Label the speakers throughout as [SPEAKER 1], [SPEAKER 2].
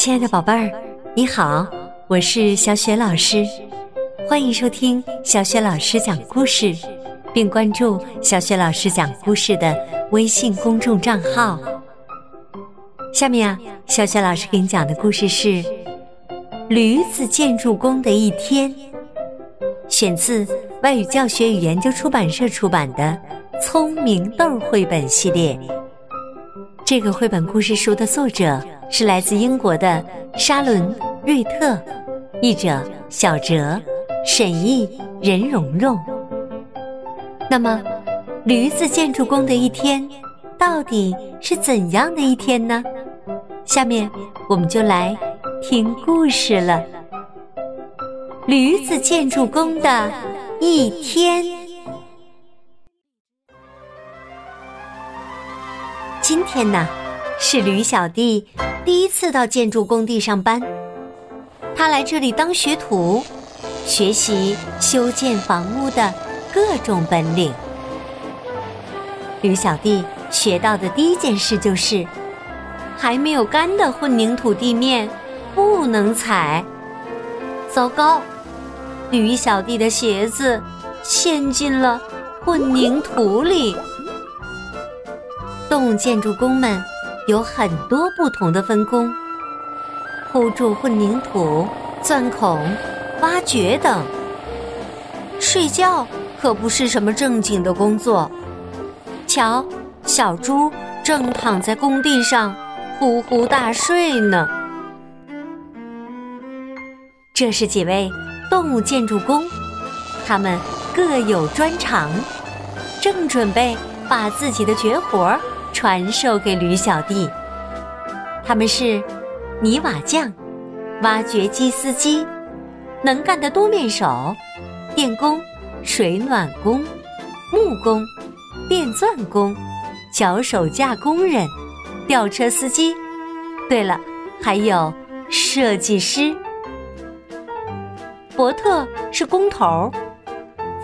[SPEAKER 1] 亲爱的宝贝儿，你好，我是小雪老师，欢迎收听小雪老师讲故事，并关注小雪老师讲故事的微信公众账号。下面啊，小雪老师给你讲的故事是《驴子建筑工的一天》，选自外语教学与研究出版社出版的《聪明豆》绘本系列。这个绘本故事书的作者是来自英国的沙伦·瑞特，译者小哲，审译任蓉蓉。那么，驴子建筑工的一天到底是怎样的一天呢？下面我们就来听故事了。驴子建筑工的一天。今天呢，是驴小弟第一次到建筑工地上班。他来这里当学徒，学习修建房屋的各种本领。驴小弟学到的第一件事就是，还没有干的混凝土地面不能踩。糟糕，驴小弟的鞋子陷进了混凝土里。动物建筑工们有很多不同的分工：铺筑混凝土、钻孔、挖掘等。睡觉可不是什么正经的工作。瞧，小猪正躺在工地上呼呼大睡呢。这是几位动物建筑工，他们各有专长，正准备把自己的绝活儿。传授给驴小弟，他们是泥瓦匠、挖掘机司机、能干的多面手、电工、水暖工、木工、电钻工、脚手架工人、吊车司机。对了，还有设计师。伯特是工头，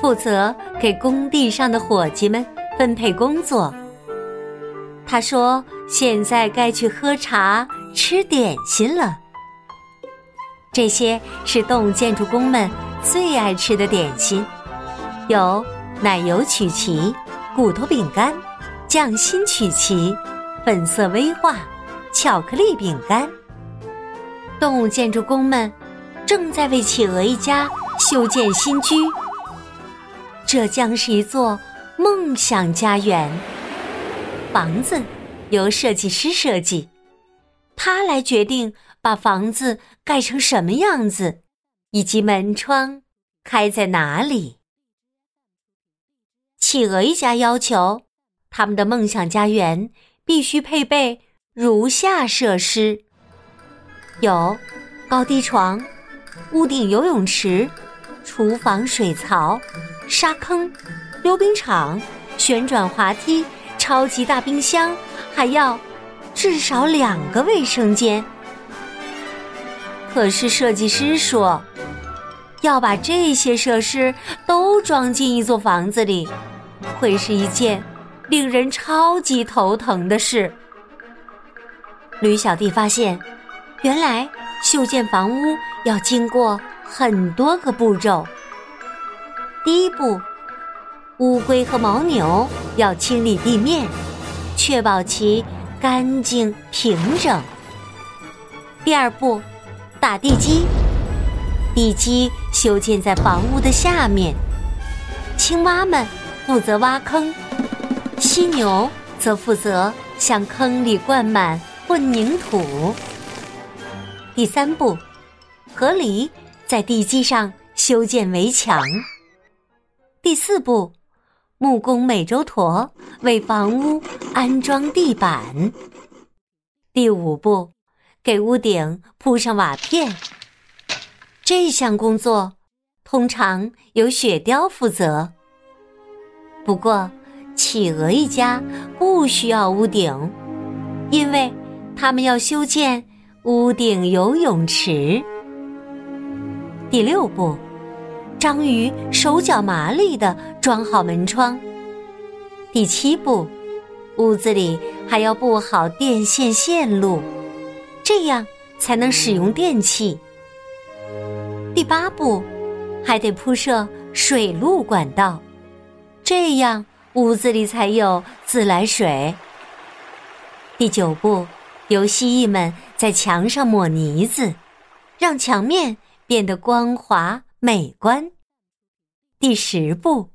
[SPEAKER 1] 负责给工地上的伙计们分配工作。他说：“现在该去喝茶、吃点心了。这些是动物建筑工们最爱吃的点心，有奶油曲奇、骨头饼干、匠心曲奇、粉色威化、巧克力饼干。动物建筑工们正在为企鹅一家修建新居，这将是一座梦想家园。”房子由设计师设计，他来决定把房子盖成什么样子，以及门窗开在哪里。企鹅一家要求，他们的梦想家园必须配备如下设施：有高低床、屋顶游泳池、厨房水槽、沙坑、溜冰场、旋转滑梯。超级大冰箱还要至少两个卫生间。可是设计师说，要把这些设施都装进一座房子里，会是一件令人超级头疼的事。驴小弟发现，原来修建房屋要经过很多个步骤。第一步。乌龟和牦牛要清理地面，确保其干净平整。第二步，打地基，地基修建在房屋的下面。青蛙们负责挖坑，犀牛则负责向坑里灌满混凝土。第三步，河狸在地基上修建围墙。第四步。木工美洲驼为房屋安装地板。第五步，给屋顶铺上瓦片。这项工作通常由雪貂负责。不过，企鹅一家不需要屋顶，因为他们要修建屋顶游泳池。第六步。章鱼手脚麻利的装好门窗。第七步，屋子里还要布好电线线路，这样才能使用电器。第八步，还得铺设水路管道，这样屋子里才有自来水。第九步，由蜥蜴们在墙上抹泥子，让墙面变得光滑美观。第十步，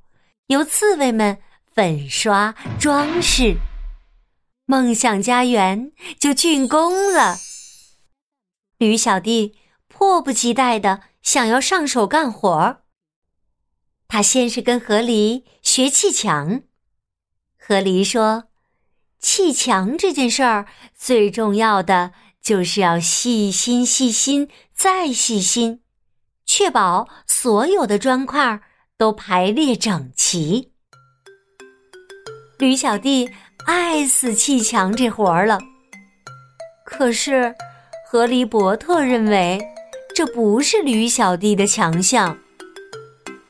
[SPEAKER 1] 由刺猬们粉刷装饰，梦想家园就竣工了。驴小弟迫不及待的想要上手干活儿。他先是跟河狸学砌墙，河狸说。砌墙这件事儿最重要的就是要细心、细心再细心，确保所有的砖块都排列整齐。驴小弟爱死砌墙这活儿了，可是河狸伯特认为这不是驴小弟的强项。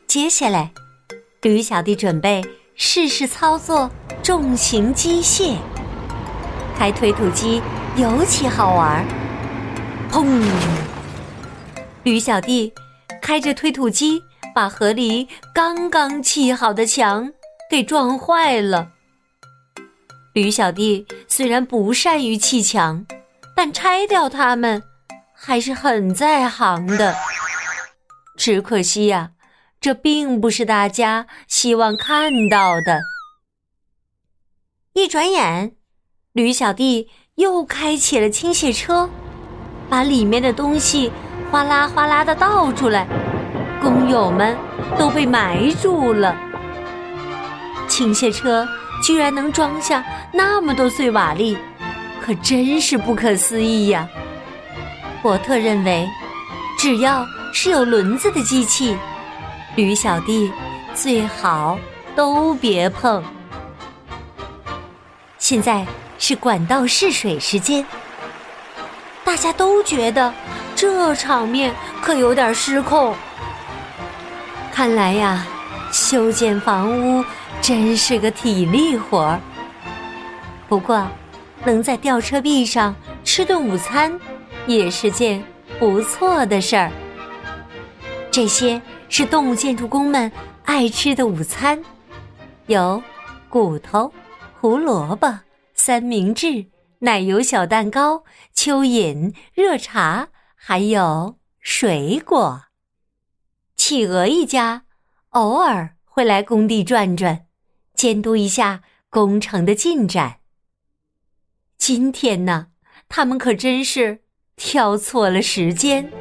[SPEAKER 1] 接下来，驴小弟准备试试操作。重型机械开推土机尤其好玩砰！驴小弟开着推土机，把河里刚刚砌好的墙给撞坏了。驴小弟虽然不善于砌墙，但拆掉它们还是很在行的。只可惜呀，这并不是大家希望看到的。一转眼，驴小弟又开起了倾卸车，把里面的东西哗啦哗啦的倒出来，工友们都被埋住了。倾卸车居然能装下那么多碎瓦砾，可真是不可思议呀！伯特认为，只要是有轮子的机器，驴小弟最好都别碰。现在是管道试水时间，大家都觉得这场面可有点失控。看来呀，修建房屋真是个体力活儿。不过，能在吊车壁上吃顿午餐，也是件不错的事儿。这些是动物建筑工们爱吃的午餐，有骨头。胡萝卜、三明治、奶油小蛋糕、蚯蚓、热茶，还有水果。企鹅一家偶尔会来工地转转，监督一下工程的进展。今天呢，他们可真是挑错了时间。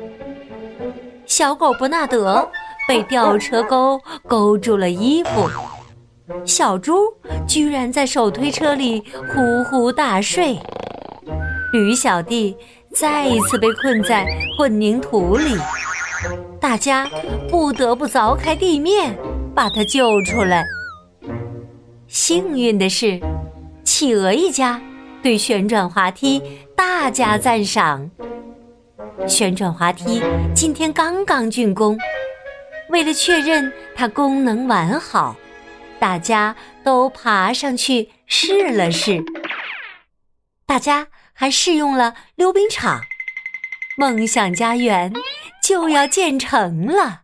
[SPEAKER 1] 小狗伯纳德被吊车钩勾住了衣服。小猪居然在手推车里呼呼大睡，驴小弟再一次被困在混凝土里，大家不得不凿开地面把他救出来。幸运的是，企鹅一家对旋转滑梯大加赞赏。旋转滑梯今天刚刚竣工，为了确认它功能完好。大家都爬上去试了试，大家还试用了溜冰场，梦想家园就要建成了。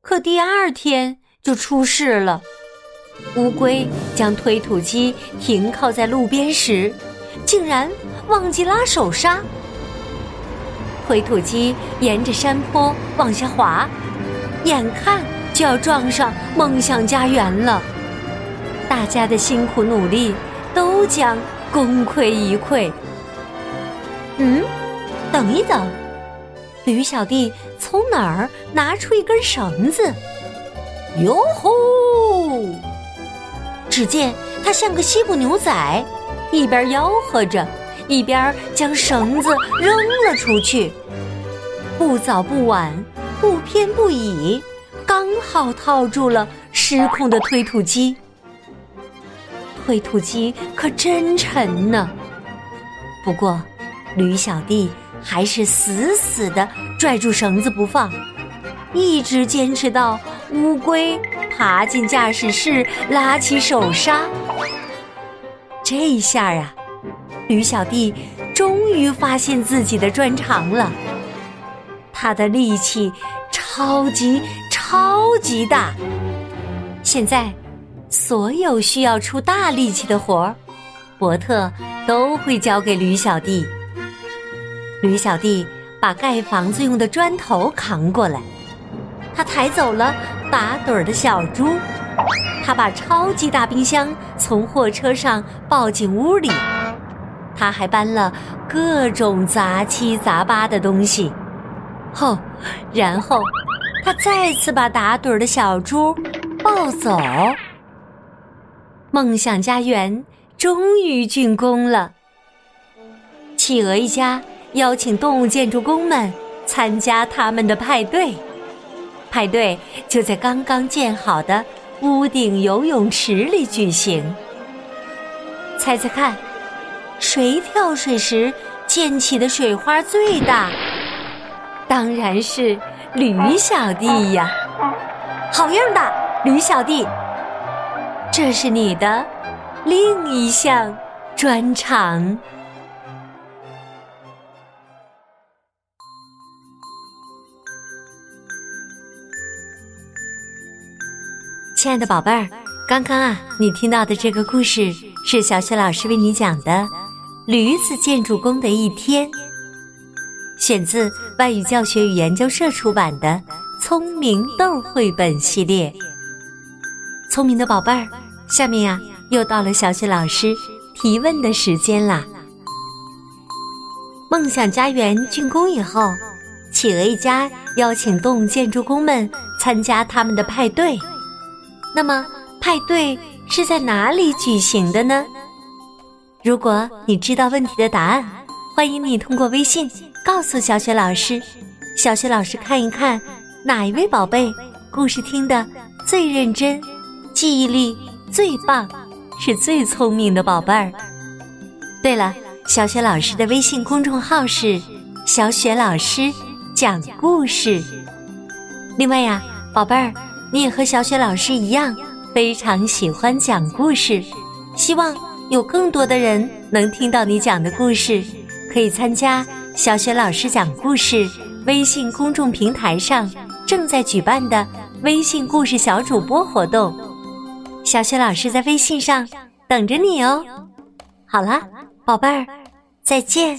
[SPEAKER 1] 可第二天就出事了，乌龟将推土机停靠在路边时，竟然忘记拉手刹，推土机沿着山坡往下滑，眼看。就要撞上梦想家园了，大家的辛苦努力都将功亏一篑。嗯，等一等，驴小弟从哪儿拿出一根绳子？哟吼！只见他像个西部牛仔，一边吆喝着，一边将绳子扔了出去。不早不晚，不偏不倚。刚好套住了失控的推土机，推土机可真沉呢。不过，驴小弟还是死死的拽住绳子不放，一直坚持到乌龟爬进驾驶室，拉起手刹。这一下啊，驴小弟终于发现自己的专长了。他的力气超级超级大。现在，所有需要出大力气的活儿，伯特都会交给驴小弟。驴小弟把盖房子用的砖头扛过来，他抬走了打盹儿的小猪。他把超级大冰箱从货车上抱进屋里，他还搬了各种杂七杂八的东西。后，然后他再次把打盹儿的小猪抱走。梦想家园终于竣工了。企鹅一家邀请动物建筑工们参加他们的派对，派对就在刚刚建好的。屋顶游泳池里举行。猜猜看，谁跳水时溅起的水花最大？当然是驴小弟呀！好样的，驴小弟！这是你的另一项专长。亲爱的宝贝儿，刚刚啊，你听到的这个故事是小雪老师为你讲的《驴子建筑工的一天》，选自外语教学与研究社出版的《聪明豆》绘本系列。聪明的宝贝儿，下面呀，又到了小雪老师提问的时间啦。梦想家园竣工以后，企鹅一家邀请动物建筑工们参加他们的派对。那么派对是在哪里举行的呢？如果你知道问题的答案，欢迎你通过微信告诉小雪老师。小雪老师看一看哪一位宝贝故事听得最认真，记忆力最棒，是最聪明的宝贝儿。对了，小雪老师的微信公众号是“小雪老师讲故事”。另外呀，宝贝儿。你也和小雪老师一样，非常喜欢讲故事，希望有更多的人能听到你讲的故事。可以参加小雪老师讲故事微信公众平台上正在举办的微信故事小主播活动，小雪老师在微信上等着你哦。好了，宝贝儿，再见。